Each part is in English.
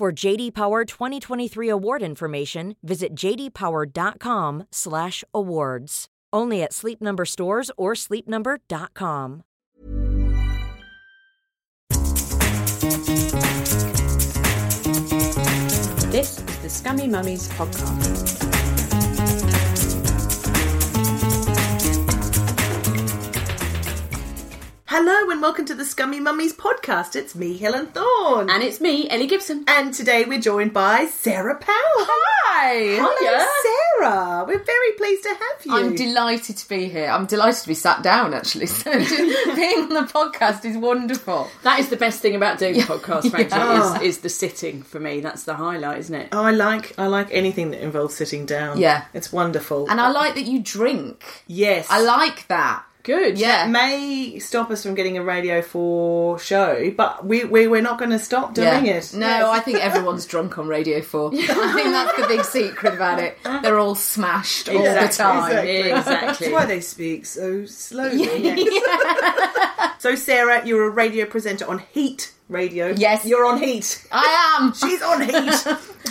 For JD Power 2023 award information, visit jdpower.com/awards. Only at Sleep Number stores or sleepnumber.com. This is the Scummy Mummies podcast. Hello and welcome to the Scummy Mummies podcast. It's me, Helen Thorne. And it's me, Ellie Gibson. And today we're joined by Sarah Powell. Hi! Hello, Sarah. We're very pleased to have you. I'm delighted to be here. I'm delighted to be sat down, actually. So being on the podcast is wonderful. That is the best thing about doing a podcast, frankly, Yeah. is, oh. is the sitting for me. That's the highlight, isn't it? Oh, I like I like anything that involves sitting down. Yeah. It's wonderful. And I like that you drink. yes. I like that. Good. Yeah. may stop us from getting a Radio 4 show, but we, we, we're not going to stop doing Yeah. it. No, I think everyone's drunk on Radio 4. I think that's the big secret about it. They're all smashed all the time. exactly. Exactly. That's why they speak so slowly. so, Sarah, you're a radio presenter on Heat Radio. Yes. You're on Heat. I am. She's on Heat.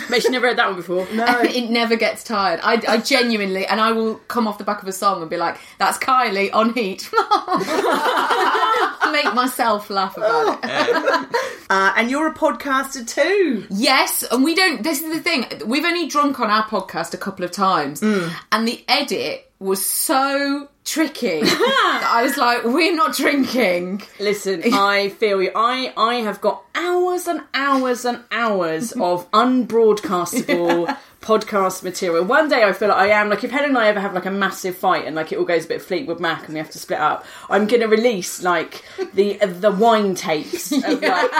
Bet you never heard that one before. No. it never gets tired. I, I genuinely, and I will come off the back of a song and be like, "That's Kylie on Heat." Make myself laugh about it. Uh, and you're a podcaster too. Yes, and we don't. This is the thing. We've only drunk on our podcast a couple of times, and the edit was so tricky I was like, "We're not drinking." Listen, I feel you. I, I have got hours and hours and hours of unbroadcastable podcast material. One day I feel like I am like if Helen and I ever have like a massive fight and like it all goes a bit Fleetwood Mac and we have to split up, I'm gonna release like the uh, the wine tapes of like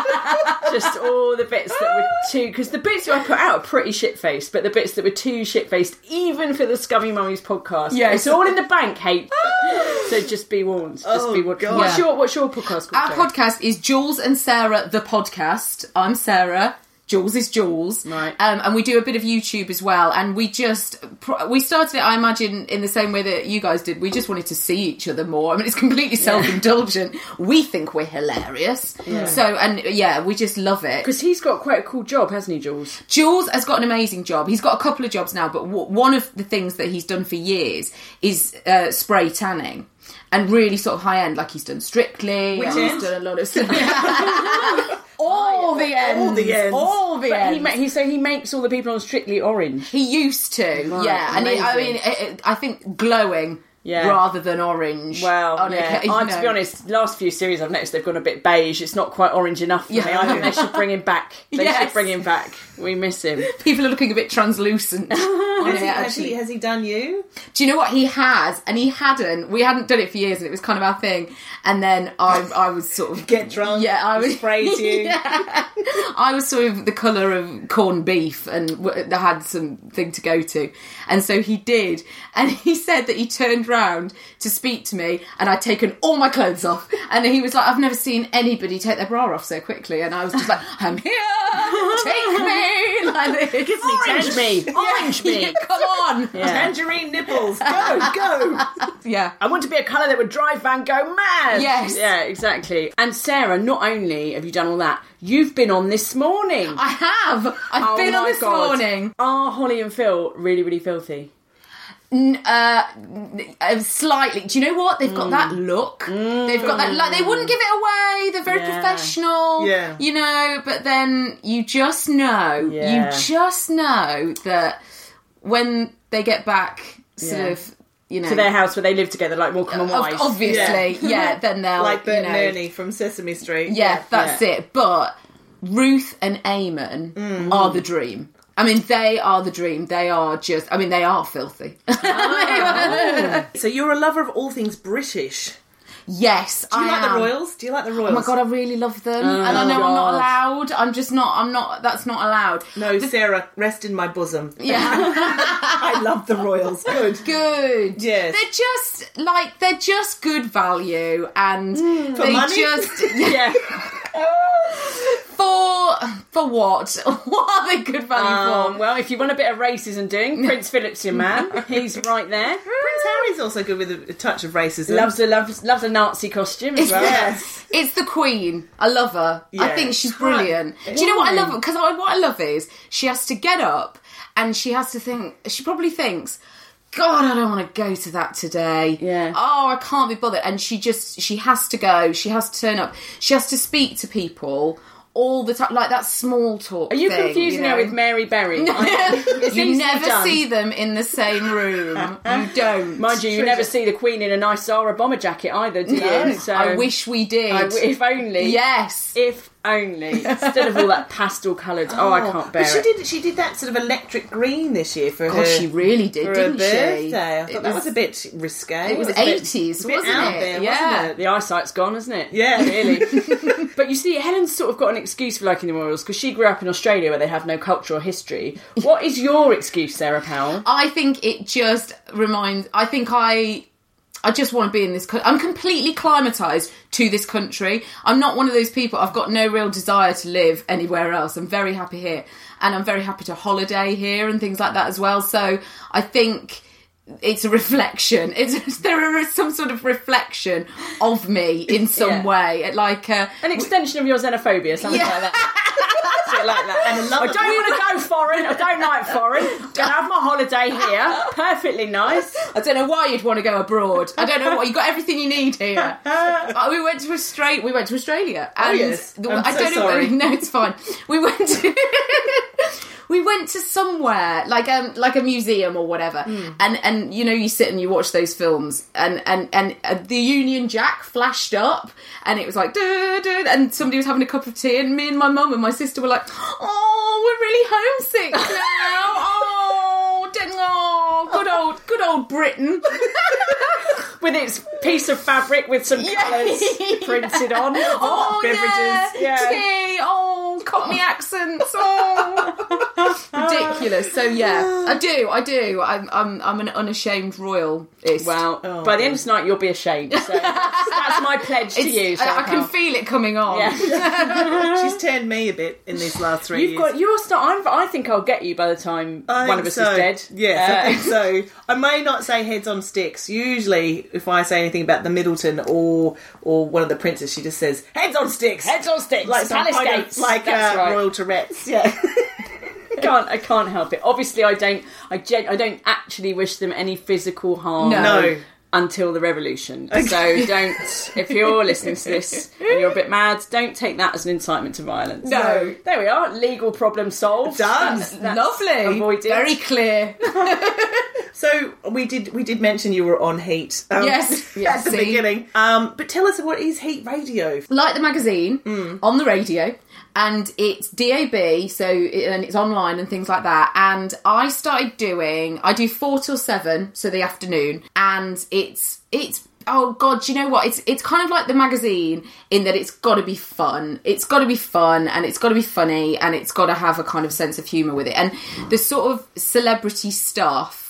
just all the bits that were too because the bits that I put out are pretty shit faced, but the bits that were too shit faced, even for the Scummy Mummies podcast, Yeah, it's all in the bank, hate. so just be warned. Just Oh, be warned. God. What's your what's your podcast called? Our podcast is Jules and Sarah, the podcast. I'm Sarah. Jules is Jules, Right. Um, and we do a bit of YouTube as well. And we just we started it, I imagine, in the same way that you guys did. We just wanted to see each other more. I mean, it's completely self indulgent. We think we're hilarious, so and yeah, we just love it. Because he's got quite a cool job, hasn't he, Jules? Jules has got an amazing job. He's got a couple of jobs now, but w- one of the things that he's done for years is uh, spray tanning. And really sort of high end, like he's done Strictly. and end? he's done a lot of oh, all the ends, All the ends. all the ends. he, ma- he so he makes all the people on Strictly Orange. He used to, yeah. And it, I mean, it, it- I think glowing Yeah. rather than orange. Well, on yeah. a- you I, to be honest, last few series I've noticed they've gone a bit beige. It's not quite orange enough for me. Yeah. I think they should bring him back. They Yes. should bring him back. We miss him. people are looking a bit translucent. Has he, has, he, has he done you? Do you know what he has? And he hadn't. We hadn't done it for years, and it was kind of our thing. And then I, I was sort of Get drunk. Yeah, I was Sprays you. Yeah. I was sort of the colour of corned beef, and w- had something to go to, and so he did. And he said that he turned round to speak to me, and I'd taken all my clothes off, and he was like, "I've never seen anybody take their bra off so quickly," and I was just like, "I'm here, take me, like this. Give me orange me, orange me. Yeah, come on, Tangerine nipples. Go, go. yeah." I want to be a colour that would drive Van Gogh mad. Yes. Yeah, exactly. And Sarah, not only have you done all that, you've been on this morning. I have. I've Oh been on this God. morning. Are Holly and Phil really, really filthy? Uh, uh, slightly. Do you know what? They've got that look. They've got that like they wouldn't give it away. They're very Yeah. professional. Yeah. You know, but then you just know. Yeah. You just know that when they get back sort Yeah. of you know to their house where they live together, like Morecambe and Wise. obviously, yeah. then they'll like Bert you know, and Ernie from Sesame Street. yeah, that's it. But Ruth and Eamonn Mm. are the dream. I mean, they are the dream. They are just. I mean, they are filthy. So you're a lover of all things British. yes, Do you I like am. the Royals? Do you like the Royals? Oh my god, I really love them, and I know I'm not allowed. I'm just not. I'm not. That's not allowed. No, Sarah, rest in my bosom. Yeah, I love the Royals. Good. good. Yes. they're just like they're just good value, and Mm, for they money? just yeah. For for what? what are they good value Um, for? well, if you want a bit of racism doing, Prince Philip's your man. He's right there. Prince Harry's also good with a, a touch of racism. Loves a loves, loves a Nazi costume as well. Yes. It's the Queen. I love her. I think she's Right. brilliant. Do you know what I love? Because what I love is she has to get up and she has to think. She probably thinks. God, I don't want to go to that today. Yeah. Oh, I can't be bothered. And she just, she has to go. She has to turn up. She has to speak to people all the time, like that small talk. Are you thing, confusing you her with Mary Berry? You never see them in the same room. you don't. Mind you, you never see the Queen in a nice Zara bomber jacket either, do you? No. So I wish we did. I if only. yes. If only. Instead of all that pastel coloured. Oh, I oh, can't bear But she it. did. She did that sort of electric green this year for her. She really did, for didn't her she? I thought It that was a bit risque. It was 80s, a wasn't out it? There, Yeah. wasn't it? The eyesight's gone, hasn't it? Yeah. really. but you see, Helen's sort of got an excuse for liking the Royals because she grew up in Australia where they have no cultural history. What is your excuse, Sarah Powell? I think it just reminds. I think I. I just want to be in this. I'm completely climatized to this country. I'm not one of those people. I've got no real desire to live anywhere else. I'm very happy here, and I'm very happy to holiday here and things like that as well. So I think it's a reflection. It's there is some sort of reflection of me in some Yeah. way, like uh, An extension of your xenophobia, something Yeah. like that. Like that. And I don't want to go foreign. I don't like foreign. Gonna have my holiday here. Perfectly nice. I don't know why you'd want to go abroad. I don't know what you got everything you need here. Uh, we went to Australia. We went to Australia. And yes. I'm I so don't know. sorry. No, it's fine. We went to. We went to somewhere like um like a museum or whatever, Hmm. and and you know you sit and you watch those films, and and and uh, the Union Jack flashed up, and it was like duh, duh, and somebody was having a cup of tea, and me and my mum and my sister were like, oh, we're really homesick now. Oh, oh, good old good old Britain. With its piece of fabric with some Yeah. colours printed on. Oh, beverages. yeah, Yeah. tea. Oh, Cockney accents. Oh, ridiculous. So yeah, I do. I do. I'm I'm I'm an unashamed royalist. Well, Oh, by the end of tonight, you'll be ashamed. So that's, that's my pledge to It's- you. I, I Sarah can feel it coming on. Yeah. She's turned me a bit in these last 3 You've years. got. You're start. I'm, I think I'll get you by the time I one think of us so. is dead. Yes, I Uh, think so. I may not say heads on sticks. Usually, if I say anything about the Middleton or or one of the princes, she just says heads on sticks. Heads on sticks. like some Palace kind of- gates. like That's uh, right. Royal Tourette's. Yeah. I can't. I can't help it. Obviously, I don't. I gen- I don't actually wish them any physical harm. No. Until the revolution. So don't. If you're listening to this and you're a bit mad, don't take that as an incitement to violence. No. There we are. Legal problem solved. Done. That's- that's Lovely. Avoided. Very clear. So we did we did mention you were on Heat. um, Yes. at the see? beginning. Um, but tell us what is Heat Radio? like the magazine Mm. on the radio and it's DAB so and it's online and things like that. And I started doing I do 4 till 7 so the afternoon. And it's it's oh god you know what? It's it's kind of like the magazine in that it's got to be fun. It's got to be fun and it's got to be funny and it's got to have a kind of sense of humor with it. And the sort of celebrity stuff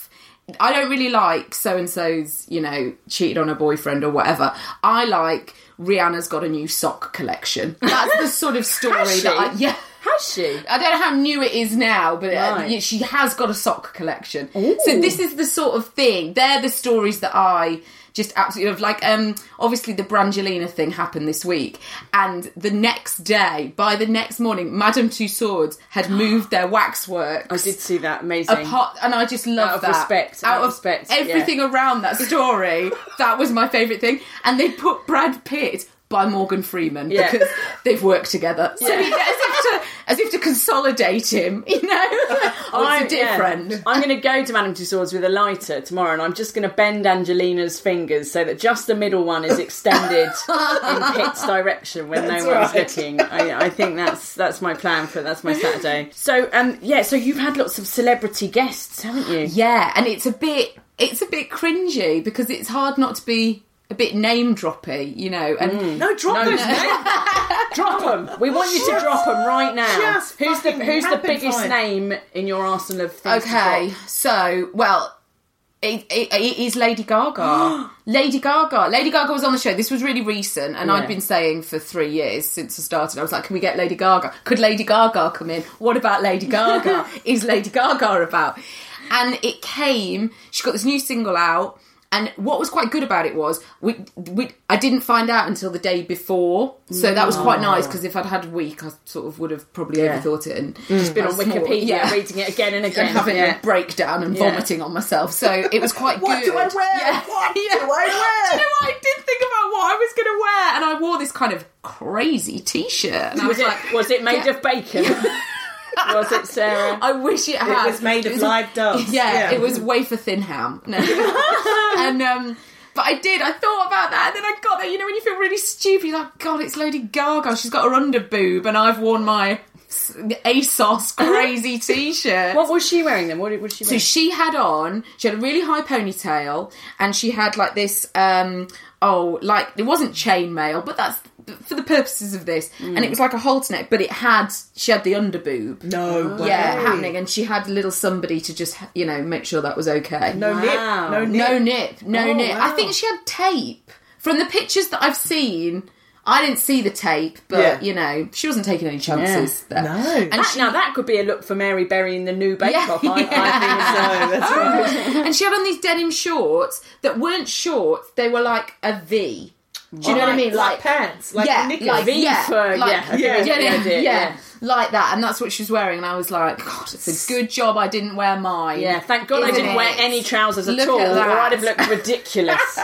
I don't really like so and so's, you know, cheated on her boyfriend or whatever. I like Rihanna's got a new sock collection. That's the sort of story that I, yeah. Has she? I don't know how new it is now, but uh, Right. yeah, she has got a sock collection. So this is the sort of thing. They're the stories that I just absolutely love. Like, um, obviously the Brangelina thing happened this week, and the next day, by the next morning, Madame Tussauds had moved their waxworks. I did see that. Amazing. Apart, and I just love Out of that. respect, out of respect, yeah. everything around that story. that was my favourite thing. And they put Brad Pitt by Morgan Freeman Yeah. because they've worked together. So Yeah. as if to as if to consolidate him, you know. oh, I'm it's a different. yeah. I'm going to go to Madame Tussauds with a lighter tomorrow, and I'm just going to bend Angelina's fingers so that just the middle one is extended in Pitt's direction when That's no one's right. looking. I, I think that's that's my plan for that's my Saturday. So um yeah, so you've had lots of celebrity guests, haven't you? Yeah, and it's a bit it's a bit cringy because it's hard not to be a bit name droppy, you know. And mm. No, drop No, those no. names. Drop them. We want you to drop them right now. just who's the who's the biggest fire. name in your arsenal of things? to okay, drop? so well. It, it, it is Lady Gaga. Lady Gaga. Lady Gaga was on the show. This was really recent, and Yeah. I'd been saying for three years since I started. I was like, "Can we get Lady Gaga? Could Lady Gaga come in? What about Lady Gaga? is Lady Gaga about?" And it came. She got this new single out, and what was quite good about it was we, we I didn't find out until the day before, so that was quite nice because if I'd had a week, I sort of would have probably Yeah. overthought it and mm. Just been on That's more- Wikipedia, yeah. reading it again and again. and having yeah. a breakdown and vomiting on myself. So it was quite What good. do I wear? What do I wear? Do you know what? I did think about what I was going to wear, and I wore this kind of crazy t-shirt. And I Was was, it like, was it made of bacon? Was it Sarah? I wish it had. It was made of was- live doves. Yeah, Yeah. it was wafer thin ham. No. and um, but I did. I thought about that, and then I got there. You know, when you feel really stupid, you're like, God, it's Lady Gaga. She's got her under boob, and I've worn my ASOS crazy t-shirt. What was she wearing then? What was she So she had on, she had a really high ponytail, and she had like this, um, oh, like it wasn't chainmail, but that's for the purposes of this, and it mm. was like a halter neck, but it had, she had the underboob. No oh. way. Yeah, happening, and she had a little somebody to just, you know, make sure that was okay. No Wow. nip. No nip. no nip, no Oh, nip. I think she had tape. From the pictures that I've seen, I didn't see the tape, but Yeah. you know, she wasn't taking any chances there. No. and That- she, now that could be a look for Mary Berry in the new Bake Yeah, Off. I, I think yeah. so. That's right. and she had on these denim shorts that weren't shorts; they were like a V. Do you know what I mean? Like pants, like yeah, knickers. like yeah, for- like, yeah, I Yeah. yeah, yeah, yeah, yeah. like that. And that's what she was wearing. And I was like, God, it's a good job I didn't wear mine. Yeah, thank God I Isn't didn't wear any trousers at Look all, at or that. I'd have looked ridiculous.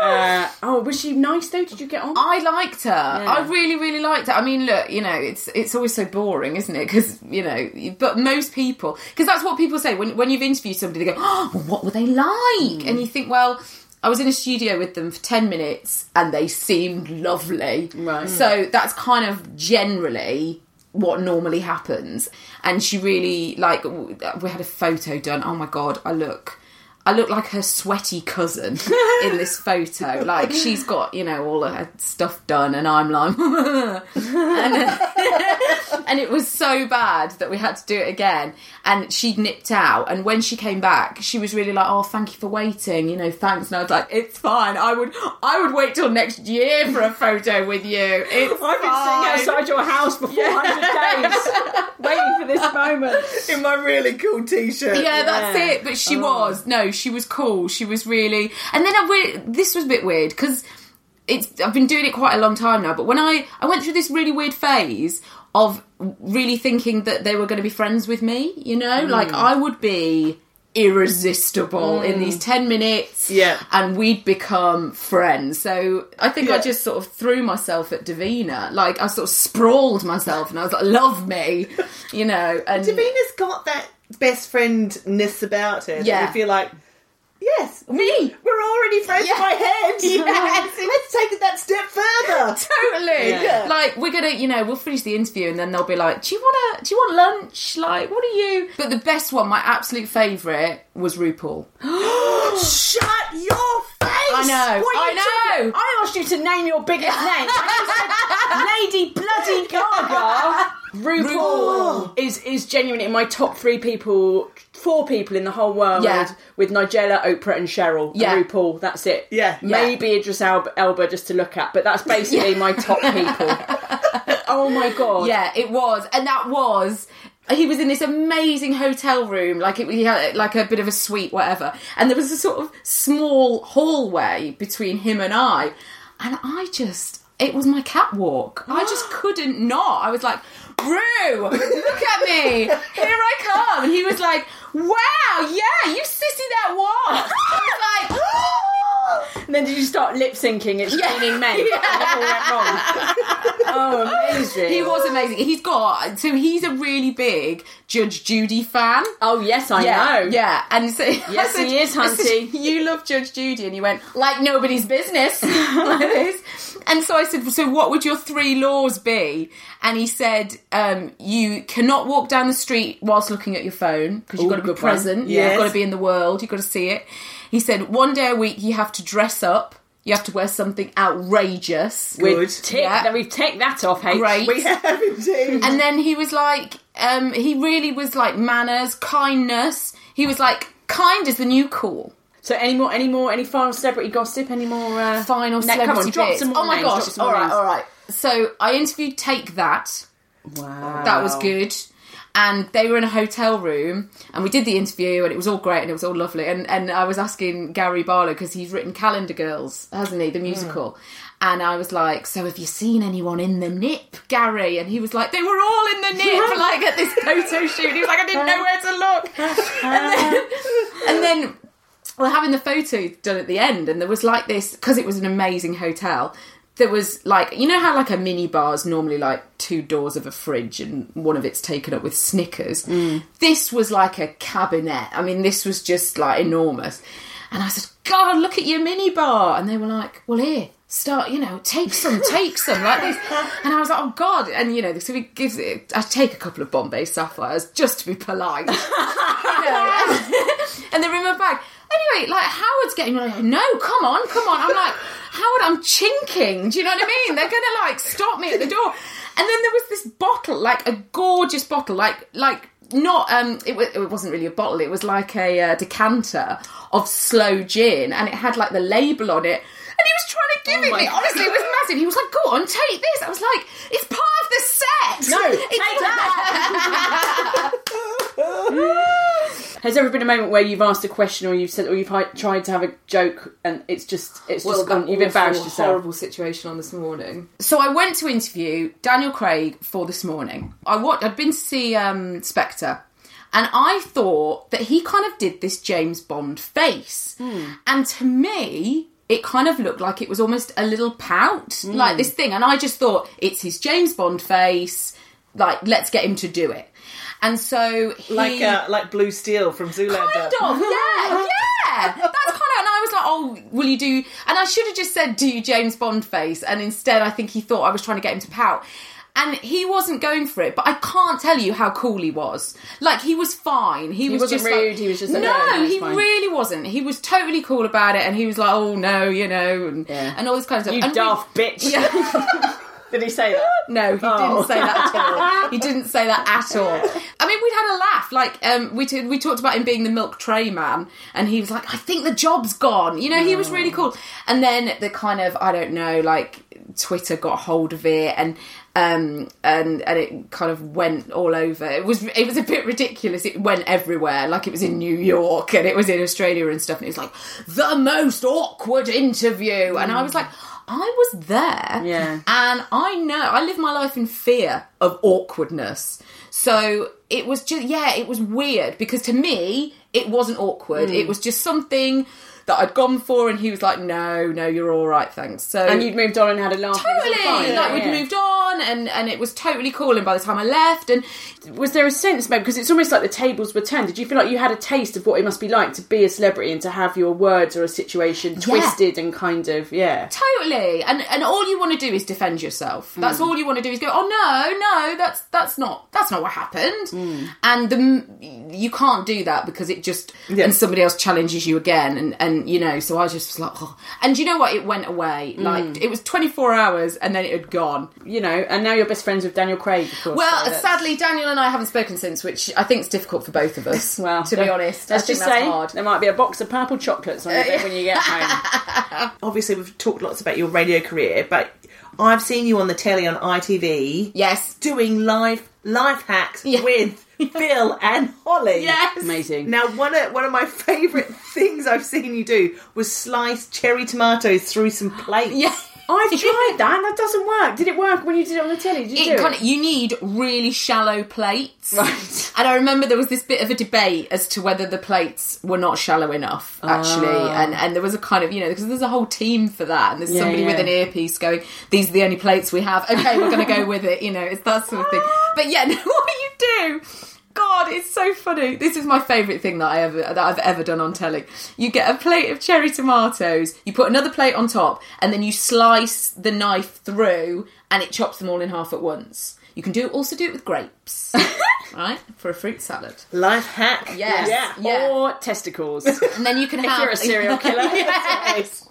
uh, oh, was she nice though? Did you get on? I liked her. I really, really liked her. I mean, look, you know, it's it's always so boring, isn't it? Because you know, but most people, because that's what people say when when you've interviewed somebody, they go, "Oh, what were they like?" And you think, well. I was in a studio with them for 10 minutes and they seemed lovely. Right. So that's kind of generally what normally happens. And she really, like, we had a photo done. Oh my God, I look. I look like her sweaty cousin in this photo. Like she's got, you know, all her stuff done, and I'm like, and, and it was so bad that we had to do it again. And she nipped out, and when she came back, she was really like, "Oh, thank you for waiting," you know, thanks. And I was like, "It's fine. I would, I would wait till next year for a photo with you. It's I've been sitting outside your house for 400 days, waiting for this moment. in my really cool t-shirt. Yeah, that's it. But she oh. was no, she was cool. She was really, and then I this was a bit weird because it's I've been doing it quite a long time now. But when I I went through this really weird phase of really thinking that they were going to be friends with me, you know, Mm. like I would be irresistible in these 10 minutes Yeah. and we'd become friends so i think i just sort of threw myself at davina like i sort of sprawled myself and i was like love me you know and Davina's got that best friendness about her. Yeah. you feel like, yes, me we're already friends Yeah. in my head. Yes. Let's take it that step further. totally. Yeah. Like we're gonna, you know, we'll finish the interview and then they'll be like, "Do you want to? Do you want lunch? Like, what are you?" But the best one, my absolute favourite, was RuPaul. Shut your face! I know. I you know. talking- I asked you to name your biggest name. Said Lady Bloody Gaga. RuPaul is is genuinely in my top three people, four people in the whole world. Yeah. With Nigella, Oprah, and Cheryl. Yeah. And RuPaul. That's it. Yeah. Maybe Idris Elba, Elba just to look at, but that's basically my top people. oh my god. Yeah, it was, and that was. He was in this amazing hotel room, like it, he had like a bit of a suite, whatever. And there was a sort of small hallway between him and I, and I just, it was my catwalk. I just couldn't not. I was like, Rue, look at me, here I come. And he was like, Wow, yeah, you sissy that was. I was like. And then did you start lip syncing It's Raining Men? Yeah. And it all went wrong. Oh, amazing. He was amazing. He's got so he's a really big Judge Judy fan. Oh, yes, I yeah, know. yeah, and so Yes, he is, Hunty. you love Judge Judy, and he went like nobody's business like this. And so I said, so what would your three laws be? And he said, um, you cannot walk down the street whilst looking at your phone because you've Ooh, got to be present. Yes. You've got to be in the world. You've got to see it. He said, one day a week you have to dress up. You have to wear something outrageous. We'd Good. tick, Yeah. We've ticked that off, H. Great. We have indeed. And then he was like, um, he really was like manners, kindness. He was like, kind is the new cool. So any more, any more, any final celebrity gossip? Any more? Uh, Final no, celebrity Come on, drop bits. some more Oh my names, drop gosh! some all right, names. all right. So I interviewed Take That. Wow. That was good. And they were in a hotel room, and we did the interview, and it was all great, and it was all lovely. And and I was asking Gary Barlow because he's written Calendar Girls, hasn't he, the musical? And I was like, "So have you seen anyone in the nip, Gary?" And he was like, "They were all in the nip, like at this photo shoot." He was like, "I didn't know where to look." And then, and then we're having the photo done at the end, and there was like this because it was an amazing hotel. There was like you know how like a mini bar is normally like two doors of a fridge and one of it's taken up with Snickers. Mm. This was like a cabinet. I mean, this was just like enormous. And I said, "God, look at your mini bar!" And they were like, "Well, here." Start, you know, take some, take some, like this. And I was like, oh God. And, you know, so he gives it, I take a couple of Bombay Sapphires just to be polite. You know, and they're in my bag. Anyway, like Howard's getting like, no, come on, come on. I'm like, Howard, I'm chinking. Do you know what I mean? They're gonna like stop me at the door. And then there was this bottle, like a gorgeous bottle, like like not um it, wa- it wasn't really a bottle it was like a uh, decanter of slow gin and it had like the label on it. And he was trying to give it me. Honestly it was massive. He was like go on take this. I was like it's part of the set. No, It's take that Has there ever been a moment where you've asked a question or you've said or you've hi- tried to have a joke and it's just it's just gone, you've embarrassed yourself? horrible situation on this morning. So I went to interview Daniel Craig for this morning. I wa- I'd been to see um, Spectre, and I thought that he kind of did this James Bond face, Hmm. and to me. It kind of looked like it was almost a little pout, Hmm. like this thing. And I just thought, it's his James Bond face. Like, let's get him to do it. And so he, like uh, like Blue Steel from Zoolander. Kind of, yeah, yeah. That's kind of, and I was like, oh, will you do? And I should have just said, do you James Bond face? And instead, I think he thought I was trying to get him to pout. And he wasn't going for it, but I can't tell you how cool he was. Like he was fine. He, was wasn't just like- rude, he was just like, no, "No, no, he fine." really wasn't. He was totally cool about it, and he was like, oh no, you know, and, Yeah. and all this kind of stuff. You and we- daft bitch. Yeah. Did he say that? No, he Oh. didn't say that at all. He didn't say that at all. I mean, we'd had a laugh. Like, um, we t- we talked about him being the milk tray man, and he was like, "I think the job's gone." You know, he was really cool. And then the kind of I don't know, like Twitter got hold of it, and um, and and it kind of went all over. It was it was a bit ridiculous. It went everywhere. Like it was in New York and it was in Australia and stuff. And it was like the most awkward interview, and I was like. I was there. Yeah. And I know, I live my life in fear of awkwardness. So it was just, yeah, it was weird because to me, it wasn't awkward. It mm. was just something that I'd gone for, and he was like, no, no, you're all right, thanks. So. And you'd moved on and had a laugh. and it was all Totally, fine. like we'd Yeah. moved on, and and it was totally cool. And by the time I left, and Was there a sense, maybe, because it's almost like the tables were turned? Did you feel like you had a taste of what it must be like to be a celebrity and to have your words or a situation twisted and kind of, yeah. Totally, and and all you want to do is defend yourself. Hmm. That's all you want to do is go, oh no, no, that's that's not that's not what happened. Hmm. And the you can't do that because it just and somebody else challenges you again, and and you know. So I was just was like, oh. and you know what? It went away. Like mm. it was twenty four hours, and then it had gone. You know, and now you're best friends with Daniel Craig, of course. Well, so sadly, Daniel and I haven't spoken since, which I think is difficult for both of us. Well, to be honest, let's I think just that's say hard. there might be a box of purple chocolates on your bed when you get home. Obviously, we've talked lots about your radio career, but I've seen you on the telly on ITV Yes. doing live life hacks Yeah. with Phil and Holly. Yes. Amazing. Now, one of one of my favourite things I've seen you do was slice cherry tomatoes through some plates. Yeah. I've tried that and that doesn't work. Did it work when you did it on the telly? Did you It do kind it? of, you need really shallow plates. Right. And I remember there was this bit of a debate as to whether the plates were not shallow enough, actually. Ah. And and there was a kind of, you know, because there's a whole team for that. And there's Yeah, somebody with an earpiece going, these are the only plates we have. Okay, we're going to go with it. You know, it's that sort of thing. But yeah, no, what you do. God, it's so funny. This is my favourite thing that I ever that I've ever done on telly. You get a plate of cherry tomatoes, you put another plate on top, and then you slice the knife through, and it chops them all in half at once. You can do also do it with grapes, right, for a fruit salad. Life hack. Yes. Yeah. Yeah. Or testicles. And then you can if have you're a serial killer. yes.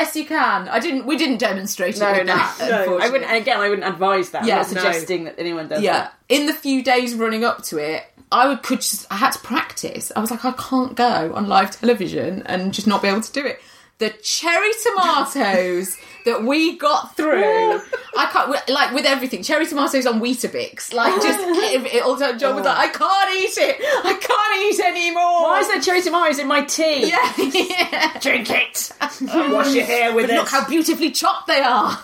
Yes, you can. I didn't. We didn't demonstrate it. No, with no, that, no. I wouldn't. And again, I wouldn't advise that. Yeah, I'm not no. suggesting that anyone does yeah that. in the few days running up to it i would could just i had to practice i was like i can't go on live television and just not be able to do it the cherry tomatoes that we got through i can't like with everything cherry tomatoes on weetabix like just it, it, all time john was like i can't eat it i can't eat anymore Why is there cherry tomatoes in my tea? yeah, yeah. Drink it. Wash your hair with But it. look how beautifully chopped they are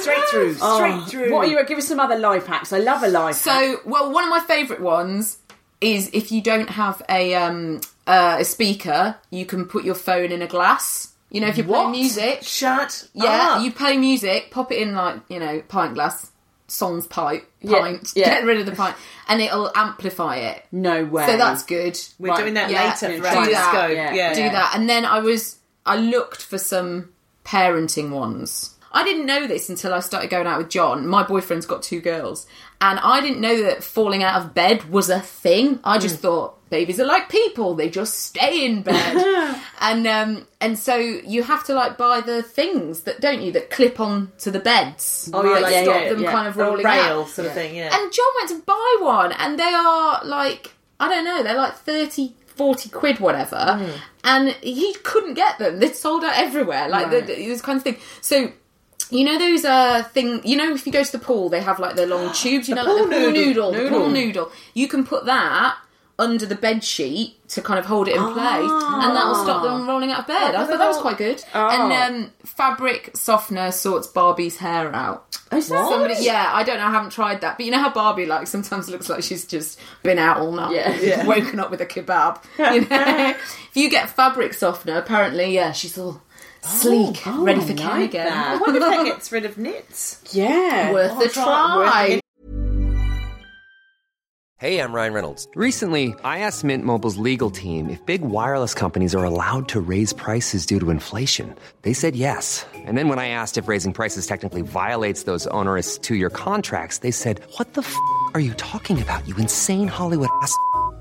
straight through. Straight through. What are you? Give us some other life hacks. I love a life. hack. So, well, one of my favourite ones is if you don't have a um uh, a speaker, you can put your phone in a glass. You know, if you're playing What? music, Shut yeah, up. you play music, pop it in like you know pint glass, sans pipe, pint, yeah. get rid of the pint, and it'll amplify it. no way. So that's good. We're Right, doing that yeah, later do for our that, yeah, Yeah. do that. And then I was I looked for some parenting ones. I didn't know this until I started going out with John. My boyfriend's got two girls, and I didn't know that falling out of bed was a thing. I just thought babies are like people; they just stay in bed, and um, and so you have to like buy the things that don't you that clip on to the beds. Oh, yeah, Like, like, stop yeah, them yeah. kind of rolling rail out. sort of thing, yeah. And John went to buy one, and they are like, I don't know, they're like 30, 40 quid, whatever. Hmm. And he couldn't get them. They'd sold out everywhere. Like, Right. the, the, this kind of thing. So, you know those uh thing you know if you go to the pool they have like the long tubes you know like the pool noodle. noodle, the pool noodle you can put that under the bed sheet to kind of hold it in place and that'll stop them rolling out of bed I thought that was quite good and um fabric softener sorts Barbie's hair out Is that Somebody, yeah, I don't know. I haven't tried that, but you know how Barbie like sometimes looks like she's just been out all night, Yeah. Yeah. woken up with a kebab. You know, if you get fabric softener, apparently, yeah, she's all sleek, oh, ready for like Ken again. I wonder if that gets rid of nits. Yeah. Worth I'll the oh, try- try. Hey, I'm Ryan Reynolds. Recently, I asked Mint Mobile's legal team if big wireless companies are allowed to raise prices due to inflation. They said yes. And then when I asked if raising prices technically violates those onerous two year contracts, they said, What the f are you talking about, you insane Hollywood ass?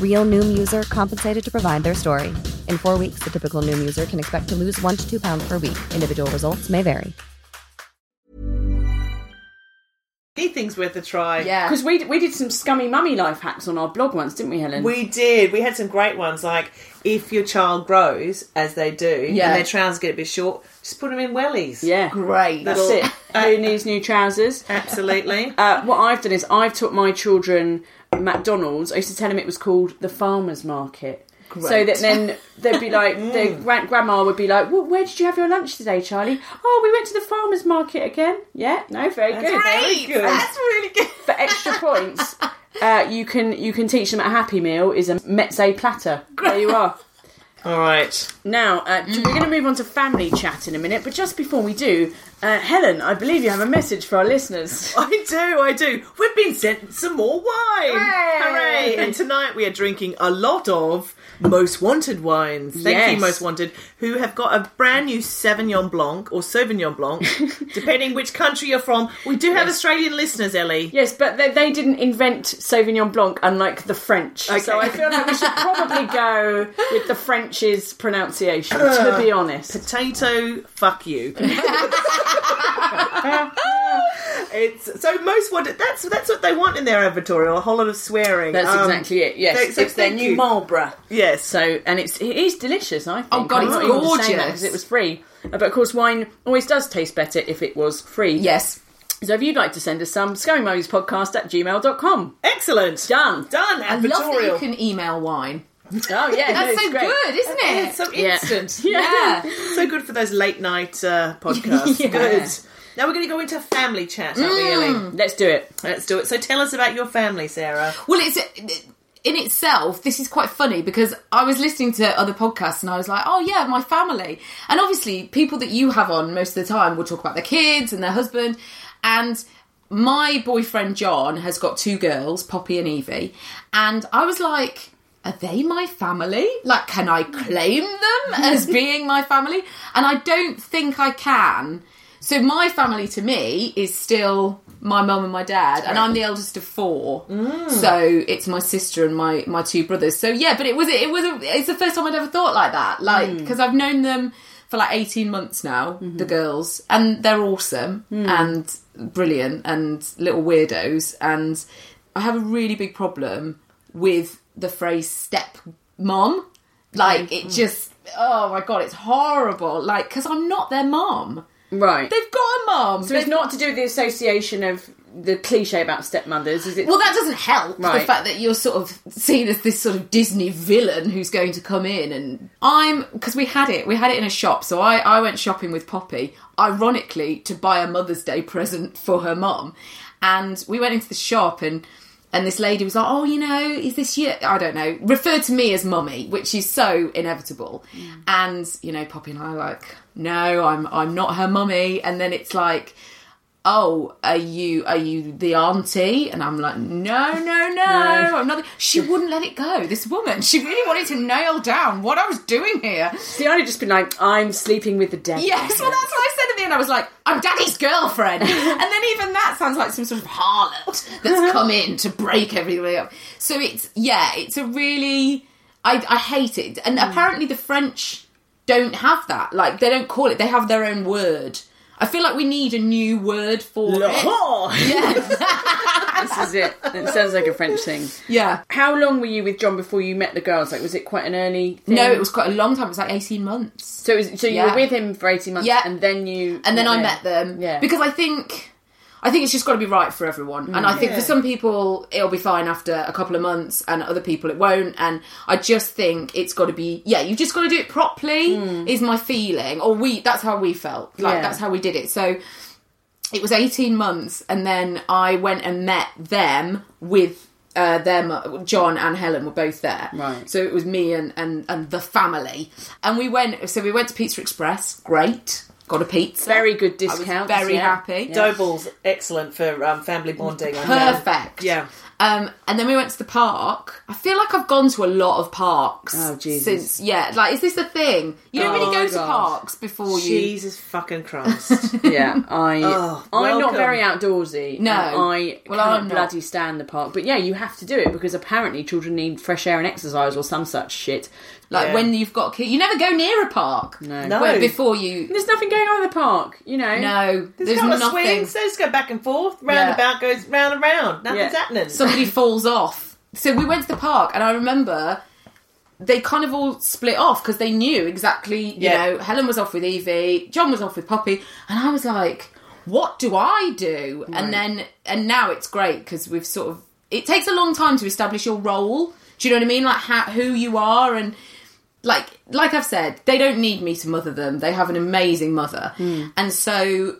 Real Noom user compensated to provide their story. In four weeks, the typical Noom user can expect to lose one to two pounds per week. Individual results may vary. Anything's worth a try. Yeah. Because we we did some scummy mummy life hacks on our blog once, didn't we, Helen? We did. We had some great ones. Like if your child grows as they do, Yeah. and their trousers get a bit short, just put them in wellies. yeah, Great. That's it. Who needs new trousers? absolutely. Uh, what I've done is I've taught my children McDonald's. I used to tell them it was called the farmers market. So that then they'd be like, their gran- grandma would be like, well, "Where did you have your lunch today, Charlie?" Oh, we went to the farmers market again. Yeah, no, very good. very good. That's really good. For extra points, uh, you can you can teach them a Happy Meal is a mezze platter. There you are. All right. Now, uh, we're going to move on to family chat in a minute, but just before we do, uh, Helen, I believe you have a message for our listeners. I do, I do. We've been sent some more wine. Hooray! Hooray! And tonight we are drinking a lot of Most Wanted wines. Thank Yes. you, Most Wanted, who have got a brand new Sauvignon Blanc or Sauvignon Blanc, depending which country you're from. We do have Australian listeners, Ellie. Yes, but they, they didn't invent Sauvignon Blanc, unlike the French. Okay. So I feel like we should probably go with the French's pronunciation, to be honest. Potato, fuck you. it's so most wanted. That's that's what they want in their advertorial. A whole lot of swearing. That's Um, exactly it. Yes, so- so it's their thank new you. Marlborough. Yes. So, and it's it is delicious. I think. Oh, God, I'm it's not even just saying that gorgeous. because it was free. Uh, But of course, wine always does taste better if it was free. Yes. So if you'd like to send us some, podcast at gmail.com. Excellent. Done. Done. I love that you can email wine. Oh yeah, That's it's so great. good, isn't it? It's so Yeah. instant. Yeah. So good for those late night uh, podcasts. Yeah. Good. Now we're going to go into family chat, aren't we, Ellie? Let's do it. Let's do it. So tell us about your family, Sarah. Well, it's in itself. This is quite funny because I was listening to other podcasts and I was like, "Oh yeah, my family." And obviously, people that you have on most of the time will talk about their kids and their husband. And my boyfriend John has got two girls, Poppy and Evie, and I was like. Are they my family? Like, can I claim them as being my family? And I don't think I can. So my family to me is still my mum and my dad, and I'm the eldest of four. Mm. So it's my sister and my my two brothers. So yeah, but it was it was a, it's the first time I'd ever thought like that. Like mm. because I've known them for like 18 months now, mm-hmm. the girls, and they're awesome mm. and brilliant and little weirdos. And I have a really big problem with the phrase step mom. Like it just oh my god, it's horrible. Like because I'm not their mom. Right. They've got a mom. so it's not to do with the association of the cliche about stepmothers, is it? Well, that doesn't help. The fact that you're sort of seen as this sort of Disney villain who's going to come in and I'm because we had it, we had it in a shop. So I I went shopping with Poppy, ironically to buy a Mother's Day present for her mom, and we went into the shop and. And this lady was like, "Oh, you know, is this you?" I don't know. Referred to me as mummy, which is so inevitable. Mm. And you know, Poppy and I are like, "No, I'm I'm not her mummy." And then it's like, oh, are you are you the auntie? And I'm like, no, no, no, I'm not. the-" She wouldn't let it go. This woman, she really wanted to nail down what I was doing here. See, I'd just been like, I'm sleeping with the devil. Yes, well, that's what I said at the end. I was like, I'm Daddy's girlfriend, and then even that sounds like some sort of harlot that's come in to break everything up. So it's yeah, it's a really, I I hate it, and mm. apparently the French don't have that. Like they don't call it. They have their own word. I feel like we need a new word for it. Oh, Yeah. This is it. It sounds like a French thing. yeah. How long were you with John before you met the girls? Like, was it quite an early thing? No, it was quite a long time. It was like 18 months. So, it was, so you Yeah. were with him for 18 months Yeah. and then you... And then I them. met them. Yeah. Because I think I think it's just got to be right for everyone. And I think for some people it'll be fine after a couple of months and other people it won't. And I just think it's got to be yeah, you've just got to do it properly is my feeling. Or we that's how we felt. Like Yeah. that's how we did it. So it was 18 months and then I went and met them with uh, them John and Helen were both there. Right. So it was me and, and and the family. And we went so we went to Pizza Express. Great. Got a pizza. Very good discount. very yeah. happy. Yeah. dough balls, excellent for um, family bonding. I. Perfect. Yeah. Um, and then we went to the park. I feel like I've gone to a lot of parks. Oh, Jesus. Since yeah, like is this a thing? You don't Oh, really go to parks before you. Jesus fucking Christ. Yeah, I. Oh, I'm not very outdoorsy. No. I Well, cannot I'm not. bloody stand the park. But yeah, you have to do it because apparently children need fresh air and exercise or some such shit. Like Yeah. when you've got kids, you never go near a park. No. Before you. There's nothing going on in the park, you know. No, There's, there's a couple of swings. They just go back and forth. Roundabout goes round and round. Nothing's Yeah. happening. somebody falls off. So we went to the park, and I remember they kind of all split off because they knew exactly. You Yeah. know, Helen was off with Evie, John was off with Poppy, and I was like, "What do I do?" And then, and now it's great because we've sort of. It takes a long time to establish your role. Do you know what I mean? Like how, who you are and. Like, like I've said, they don't need me to mother them. They have an amazing mother, hmm. and so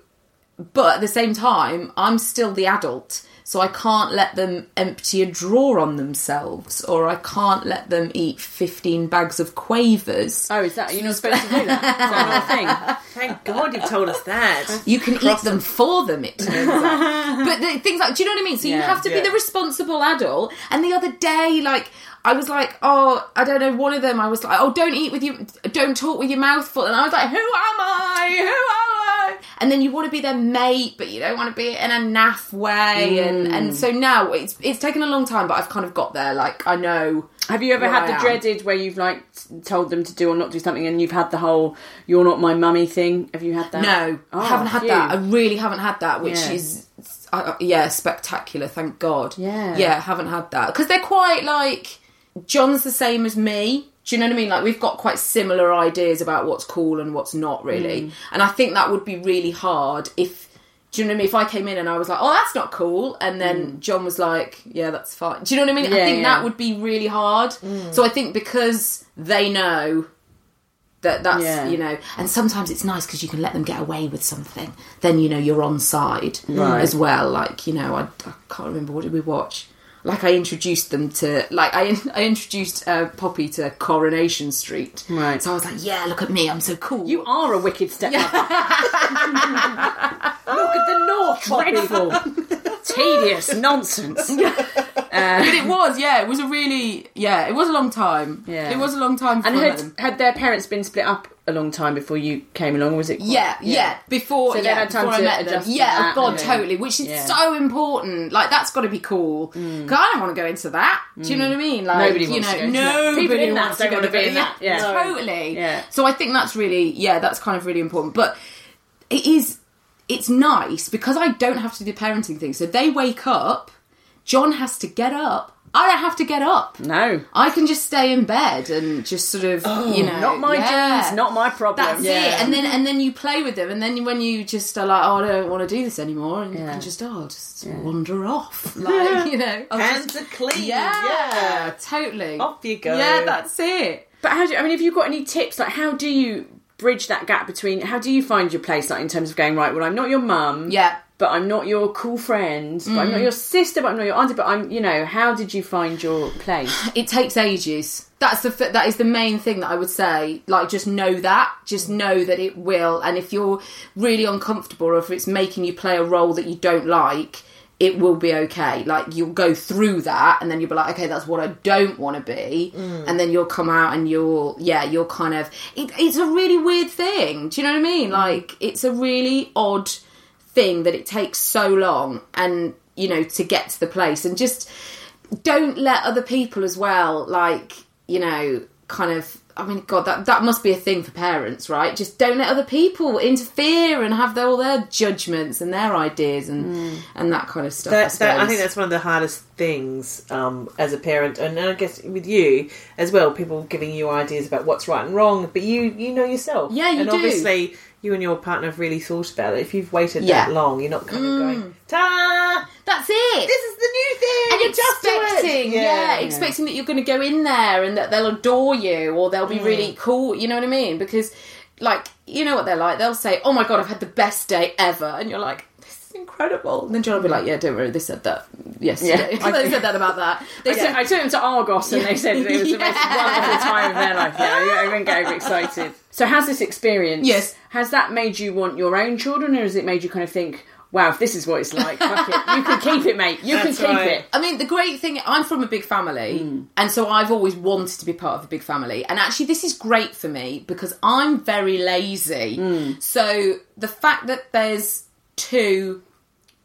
but at the same time, I'm still the adult, so I can't let them empty a drawer on themselves, or I can't let them eat 15 bags of quavers. Oh, is that you're not supposed to do that? Is that thing? Thank God you've told us that. You can eat them for them, it turns out. But the, things like, do you know what I mean? So you have to yeah. be the responsible adult. And the other day, like, I was like, oh, I don't know, one of them, I was like, oh, don't eat with you, don't talk with your mouth full. And I was like, who am I? Who am I? And then you want to be their mate, but you don't want to be in a naff way. And, Mm. and so now it's, it's taken a long time, but I've kind of got there. Like, I know. Have you ever had I the am. dreaded where you've like told them to do or not do something, and you've had the whole "you're not my mummy" thing? Have you had that? No, Oh, I haven't had phew. that. I really haven't had that, which Yeah. is uh, yeah, spectacular. Thank God. Yeah. yeah, haven't had that because they're quite like John's the same as me. Do you know what I mean? Like we've got quite similar ideas about what's cool and what's not really, Mm. and I think that would be really hard if. Do you know what I mean? If I came in and I was like, "Oh, that's not cool," and then John was like, "Yeah, that's fine." Do you know what I mean? I Mm. Think yeah. that would be really hard. So I think because they know that that's Yeah. you know and sometimes it's nice because you can let them get away with something then you know you're on side Right. as well like you know I, I can't remember what did we watch like I introduced them to like I I introduced uh, Poppy to Coronation Street Right. so I was like yeah look at me I'm so cool You are a wicked stepmother. Look at the north, Dreadful, tedious nonsense. but it was yeah it was a really yeah it was a long time Yeah. it was a long time And had, had their parents been split up a long time before you came along? Was it? quite- Yeah, yeah, Before, So they yeah, had time before to I met them. Yeah, oh god, totally. Which is Yeah. so important. Like that's got to be cool. Mm. 'Cause I don't want to go into that. Do you know mm. what I mean? Like Nobody you wants know, to go into nobody People in that wants to go want to be in yeah, that. Yeah. totally. Yeah. So I think that's really, yeah, that's kind of really important. But it is, it's nice because I don't have to do the parenting thing. So they wake up. John has to get up. I don't have to get up. No. I can just stay in bed and just sort of, oh, you know, Oh, Not my yeah. genes, not my problem. That's Yeah. it. And then and then you play with them, and then when you just are like, oh, I don't want to do this anymore, and you Yeah. can just oh, just wander off, like you know, I'll Hands just- are clean. yeah, Yeah. totally. Off you go. Yeah, that's it. But how do you, I mean, have you got any tips? Like, how do you bridge that gap between? How do you find your place? Like, in terms of going right. Well, I'm not your mum. Yeah. But I'm not your cool friend. But I'm not mm. your sister. But I'm not your auntie. But I'm, you know, how did you find your place? It takes ages. That's the that is the main thing that I would say. Like, just know that. Just know that it will. And if you're really uncomfortable, or if it's making you play a role that you don't like, it will be okay. Like you'll go through that, and then you'll be like, okay, that's what I don't want to be. Mm. And then you'll come out, and you'll yeah, you'll kind of. It, it's a really weird thing. Do you know what I mean? Mm. Like it's a really odd thing that it takes so long, and you know, to get to the place, and just don't let other people as well like you know kind of i mean god that that must be a thing for parents right just don't let other people interfere and have their, all their judgments and their ideas and and that kind of stuff I, That, that, I think that's one of the hardest things um, as a parent, and I guess with you as well. People giving you ideas about what's right and wrong, but you you know yourself. Yeah, you and do. obviously you and your partner have really thought about it. If you've waited Yeah. Mm. that long, you're not kind of going ta. that's it This is the new thing. and adjust to it." expecting, yeah, expecting that you're going to go in there and that they'll adore you or they'll be Mm. really cool. You know what I mean? Because, like, you know what they're like. They'll say, "Oh my god, I've had the best day ever," and you're like, "This is incredible." And then John will be like, "Yeah, don't worry, they said that yesterday. Yeah. they said that about that. They I, said." took, I took them to Argos and they said it was the most Yeah. wonderful time of their life. Yeah, I wouldn't get overexcited. So, has this experience? Yes. Has that made you want your own children, or has it made you kind of think, "Wow, if this is what it's like, fuck it, you can keep it, mate. You That's can keep right. it." I mean, the great thing, I'm from a big family, hmm. and so I've always wanted to be part of a big family. And actually, this is great for me because I'm very lazy. Hmm. So the fact that there's two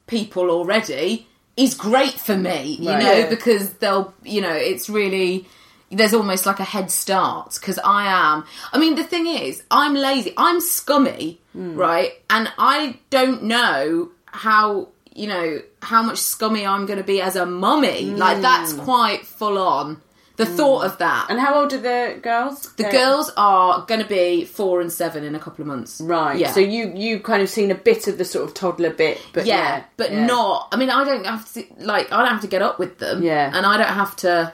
people already is great for me, you Right. know, Yeah. because they'll, you know, it's really. there's almost like a head start because I am. I mean, the thing is, I'm lazy. I'm scummy, hmm. right? And I don't know how you know how much scummy I'm going to be as a mummy. Like that's hmm. quite full on. The thought of that. And how old are the girls? the girls are going to be four and seven in a couple of months. Right. Yeah. So you you kind of seen a bit of the sort of toddler bit, but yeah, yeah, but yeah. not. I mean, I don't have to like. I don't have to get up with them. Yeah. and I don't have to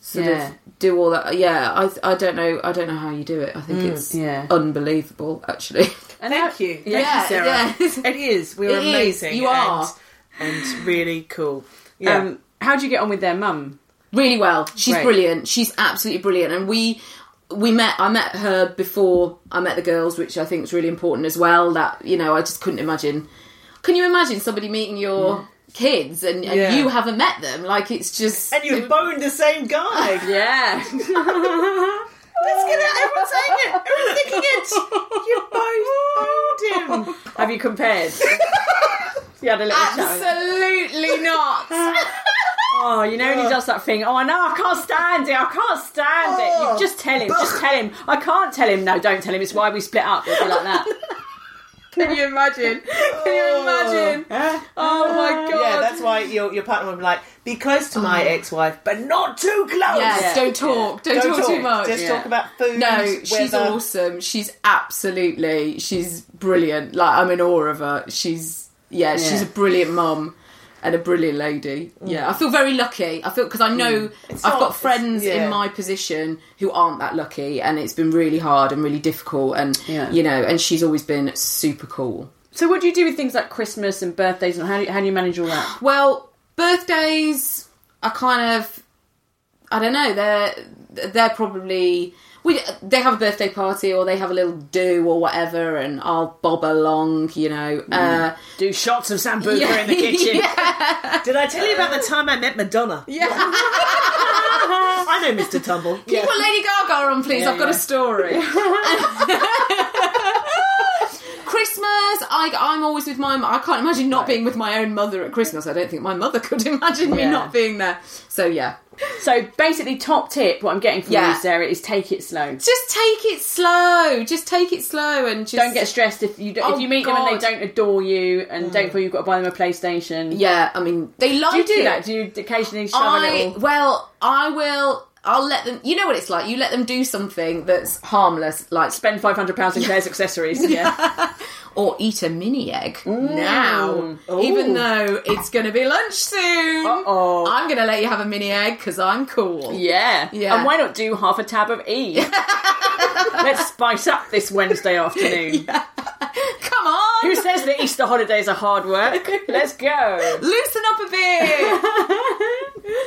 sort Yeah. of do all that. Yeah, I I don't know. I don't know how you do it. I think it's Mm, yeah. unbelievable, actually. And Thank you. Thank Yeah, you, Sarah. yeah. It is. We are It is. amazing. You and, are. And really cool. Yeah. Um, how do you get on with their mum? Really well. She's Great. brilliant. She's absolutely brilliant. And we we met. I met her before I met the girls, which I think is really important as well. That you know, I just couldn't imagine. Can you imagine somebody meeting your mm. kids and, and Yeah. you haven't met them? Like it's just and you've boned the same guy. Yeah. Let's get it. Everyone's saying it. Everyone's thinking it. You both boned him. Have you compared? you had a little absolutely not. Oh, you know when he does that thing. Oh, I know. I can't stand it. I can't stand it. Oh. You just tell him. Just tell him. I can't tell him. No, don't tell him. It's why we split up. It'll be like that. Can you imagine? Can you oh. imagine? Oh my god! Yeah, that's why your, your partner would be like, be close to my oh. ex-wife, but not too close. Yes, don't talk. Don't, Don't talk, too much. Just Yeah. talk about food. no, she's weather. awesome. She's absolutely, she's brilliant. Like I'm in awe of her. She's yeah, she's a brilliant mum and a brilliant lady. Yeah, I feel very lucky. I feel because I know mm. It's I've not- got friends yeah. in my position who aren't that lucky, and it's been really hard and really difficult. And Yeah. you know, and she's always been super cool. So, what do you do with things like Christmas and birthdays, and how do you, how do you manage all that? Well, birthdays are kind of I don't know, they're they're probably we they have a birthday party or they have a little do or whatever and I'll bob along, you know. Uh Do shots of sambuca Yeah. in the kitchen. Did I tell you about the time I met Madonna? yeah. I know Mr. Tumble. Can you put Lady Gaga on, please? Yeah, I've got yeah. a story. Christmas, I, I'm always with my. I can't imagine not being with my own mother at Christmas. I don't think my mother could imagine me not being there. So yeah, So, basically, top tip what I'm getting from Yeah. you, Sarah, is take it slow. just take it slow. Just take it slow and just Don't get stressed if you don't, Oh, if you meet them and they don't adore you and don't feel you've got to buy them a PlayStation. Yeah, I mean they like Do you do it. that? Do you occasionally shove a I little? well, I will. I'll let them. You know what it's like. You let them do something that's harmless, like Spend five hundred pounds in Claire's accessories. Yeah. or eat a mini egg mm. now, even though it's going to be lunch soon. Uh-oh. I'm going to let you have a mini egg because I'm cool. Yeah. Yeah. And why not do half a tab of E? Let's spice up this Wednesday afternoon. Come on, Who says that Easter holidays are hard work? Let's go. loosen up a bit.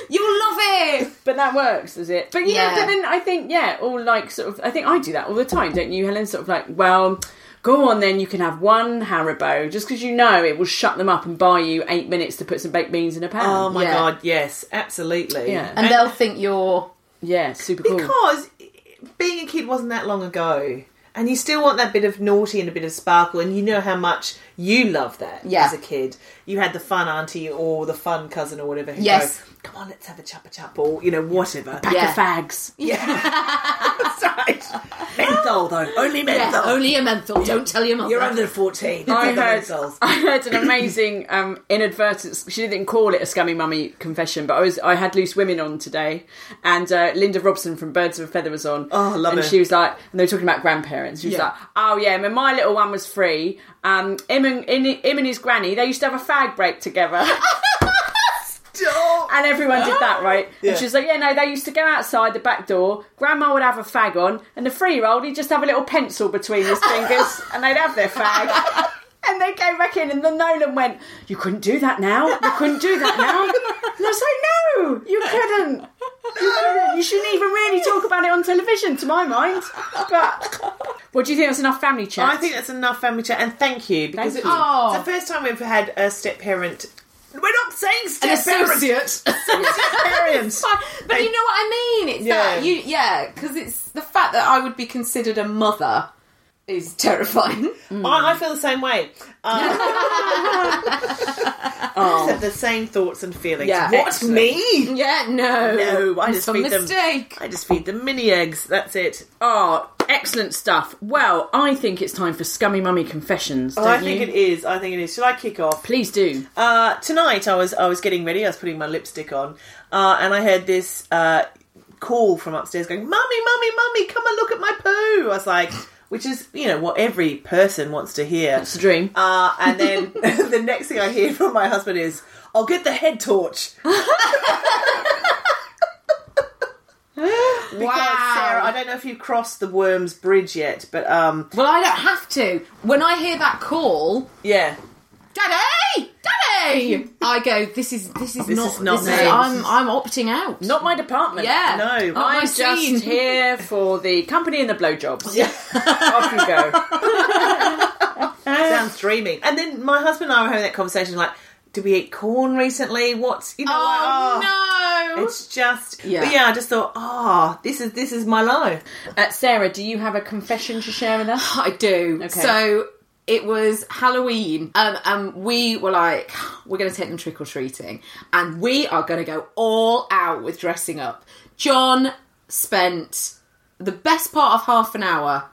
You'll love it. But that works, does it? But yeah, Yeah. but then I think, yeah, all like sort of, I think I do that all the time, don't you, Helen? Sort of like, well, go on then, you can have one Haribo, just because you know it will shut them up and buy you eight minutes to put some baked beans in a pan. Oh my Yeah. god, yes, absolutely. Yeah. And they'll think you're. yeah, super cool. Because being a kid wasn't that long ago. And you still want that bit of naughty and a bit of sparkle, and you know how much you love that Yeah. as a kid. You had the fun auntie or the fun cousin or whatever who Yes. Go, come on, let's have a Chupa Chup or, you know, whatever. Pack Yeah. of fags. That's right. menthol, though. Only menthol. Only a menthol. Don't tell your mum. You're under 14. I heard. I heard an amazing um, inadvertent. She didn't call it a scummy mummy confession, but I was I had loose women on today, and uh, Linda Robson from Birds of a Feather was on. Oh, I love and her. she was like, and they were talking about grandparents. She was Yeah. like, "Oh yeah, when my little one was free, um, him and in, him and his granny, they used to have a fag break together." And everyone did that, right? Yeah. And she was like, yeah, no, they used to go outside the back door. Grandma would have a fag on, and the three-year-old, he'd just have a little pencil between his fingers, and they'd have their fag. And they came back in, and then Nolan went, "You couldn't do that now. You couldn't do that now." And I was like, "No, you couldn't. You couldn't. You shouldn't even really talk about it on television, to my mind." But what do you think? That's enough family chat. I think that's enough family chat, and thank you because Thank it- you. It's the first time we've had a step parent. We're not saying An step parent. associate. parents. but you know what I mean? It's Yeah. that you, yeah, because it's the fact that I would be considered a mother is terrifying. I, I feel the same way. Uh, have the same thoughts and feelings. Yeah, what excellent. me? Yeah, no, No, I just a feed them. mistake. I just feed them mini eggs. That's it. Oh, excellent stuff. Well, I think it's time for Scummy Mummy Confessions. Oh, I think you? it is. I think it is. Should I kick off? Please do. Uh, tonight I was I was getting ready. I was putting my lipstick on, uh, and I heard this uh, call from upstairs going, "Mummy, mummy, mummy, come and look at my poo." I was like, which is you know what every person wants to hear. It's a dream. Uh, and then the next thing I hear from my husband is, "I'll get the head torch." Because Wow. Sarah, I don't know if you crossed the Worms Bridge yet, but um, Well, I don't have to. When I hear that call, yeah, Daddy, Daddy, I go. This is this is This not. is not this me. is, I'm I'm opting out. Not my department. Yeah, No. not my I'm scene. just here for the company and the blowjobs. Yeah. Off you go. sounds dreamy. And then my husband and I were having that conversation like, did we eat corn recently? What's you know? like, Oh, oh, no! It's just Yeah. But yeah, I just thought, oh, this is this is my life. Uh, Sarah, do you have a confession to share with us? I do. Okay. So it was Halloween, um, and we were like, we're going to take them trick or treating, and we are going to go all out with dressing up. John spent the best part of half an hour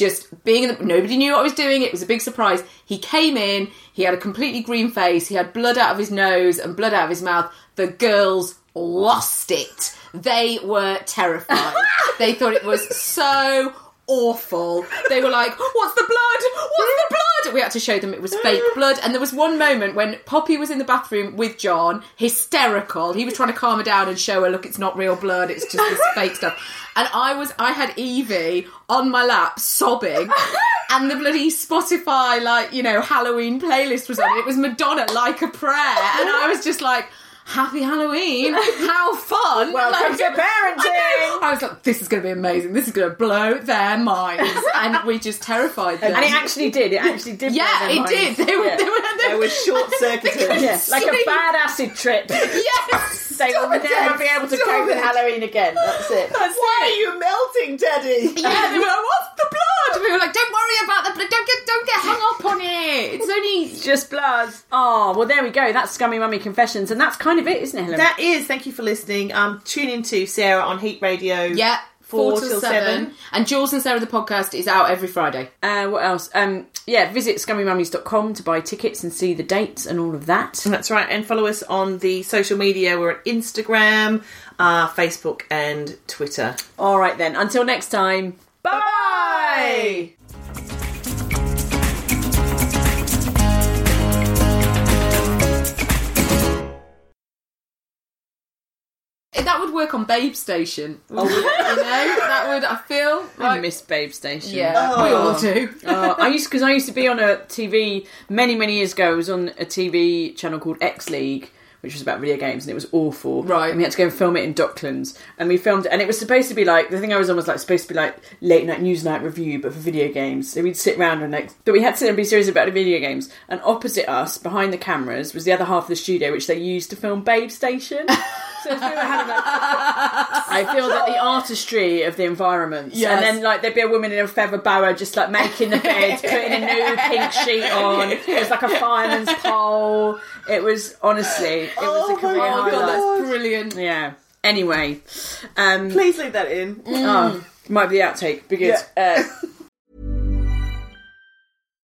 just being in the, nobody knew what I was doing. It was a big surprise. He came in, he had a completely green face, he had blood out of his nose and blood out of his mouth. The girls lost it. They were terrified. they thought it was so awful. They were like, "What's the blood? What's the blood?" We had to show them it was fake blood. And there was one moment when Poppy was in the bathroom with John, hysterical. He was trying to calm her down and show her, "Look, it's not real blood. It's just this fake stuff." And I was, I had Evie on my lap sobbing, and the bloody Spotify like you know Halloween playlist was on. It was Madonna like a prayer, and I was just like. Happy Halloween! How fun! Welcome Like- to parenting. I. I was like, "This is going to be amazing. This is going to blow their minds," and we just terrified them. And it actually did. It actually did. blow yeah, their it minds. did. They were, Yeah. they were, they It was short circuited. Yeah, like a bad acid trip. Yes, They will it, never be able to cope with. Halloween again. That's it. That's Why are you melting, Daddy? Yeah, they were like, "What's the blood?" We were like, "Don't worry about the blood. Don't get, don't get hung up on it. It's only." Just blood. Oh, well, there we go. That's Scummy Mummy Confessions, and that's kind of it, isn't it, Helen? That is. Thank you for listening. Um, tune in to Sarah on Heat Radio. Yeah, four, Four till till seven. seven. And Jules and Sarah the podcast is out every Friday. Uh, what else? Um, yeah, visit scummymummies.com to buy tickets and see the dates and all of that. That's right. And follow us on the social media. We're at Instagram, uh, Facebook, and Twitter. All right, then. Until next time. Bye. That would work on Babe Station. Oh, you know, that would. I feel I like miss Babe Station. yeah, we all do. Uh, I used because I used to be on a TV many many years ago. I was on a TV channel called X League, which was about video games, and it was awful. Right. and we had to go and film it in Docklands, and we filmed it, and it was supposed to be like the thing I was on was like supposed to be like late night news night review, but for video games. So we'd sit around and like, but we had to sit and be serious about the video games. And opposite us, behind the cameras, was the other half of the studio, which they used to film Babe Station. So if we were having I feel that the artistry of the environment, Yes. and then like there'd be a woman in a feather boa just like making the bed, putting a new pink sheet on. It was like a fireman's pole. It was honestly, it was a career Oh my god, that's brilliant. Yeah. Anyway, um, Please leave that in. oh, might be the outtake because uh,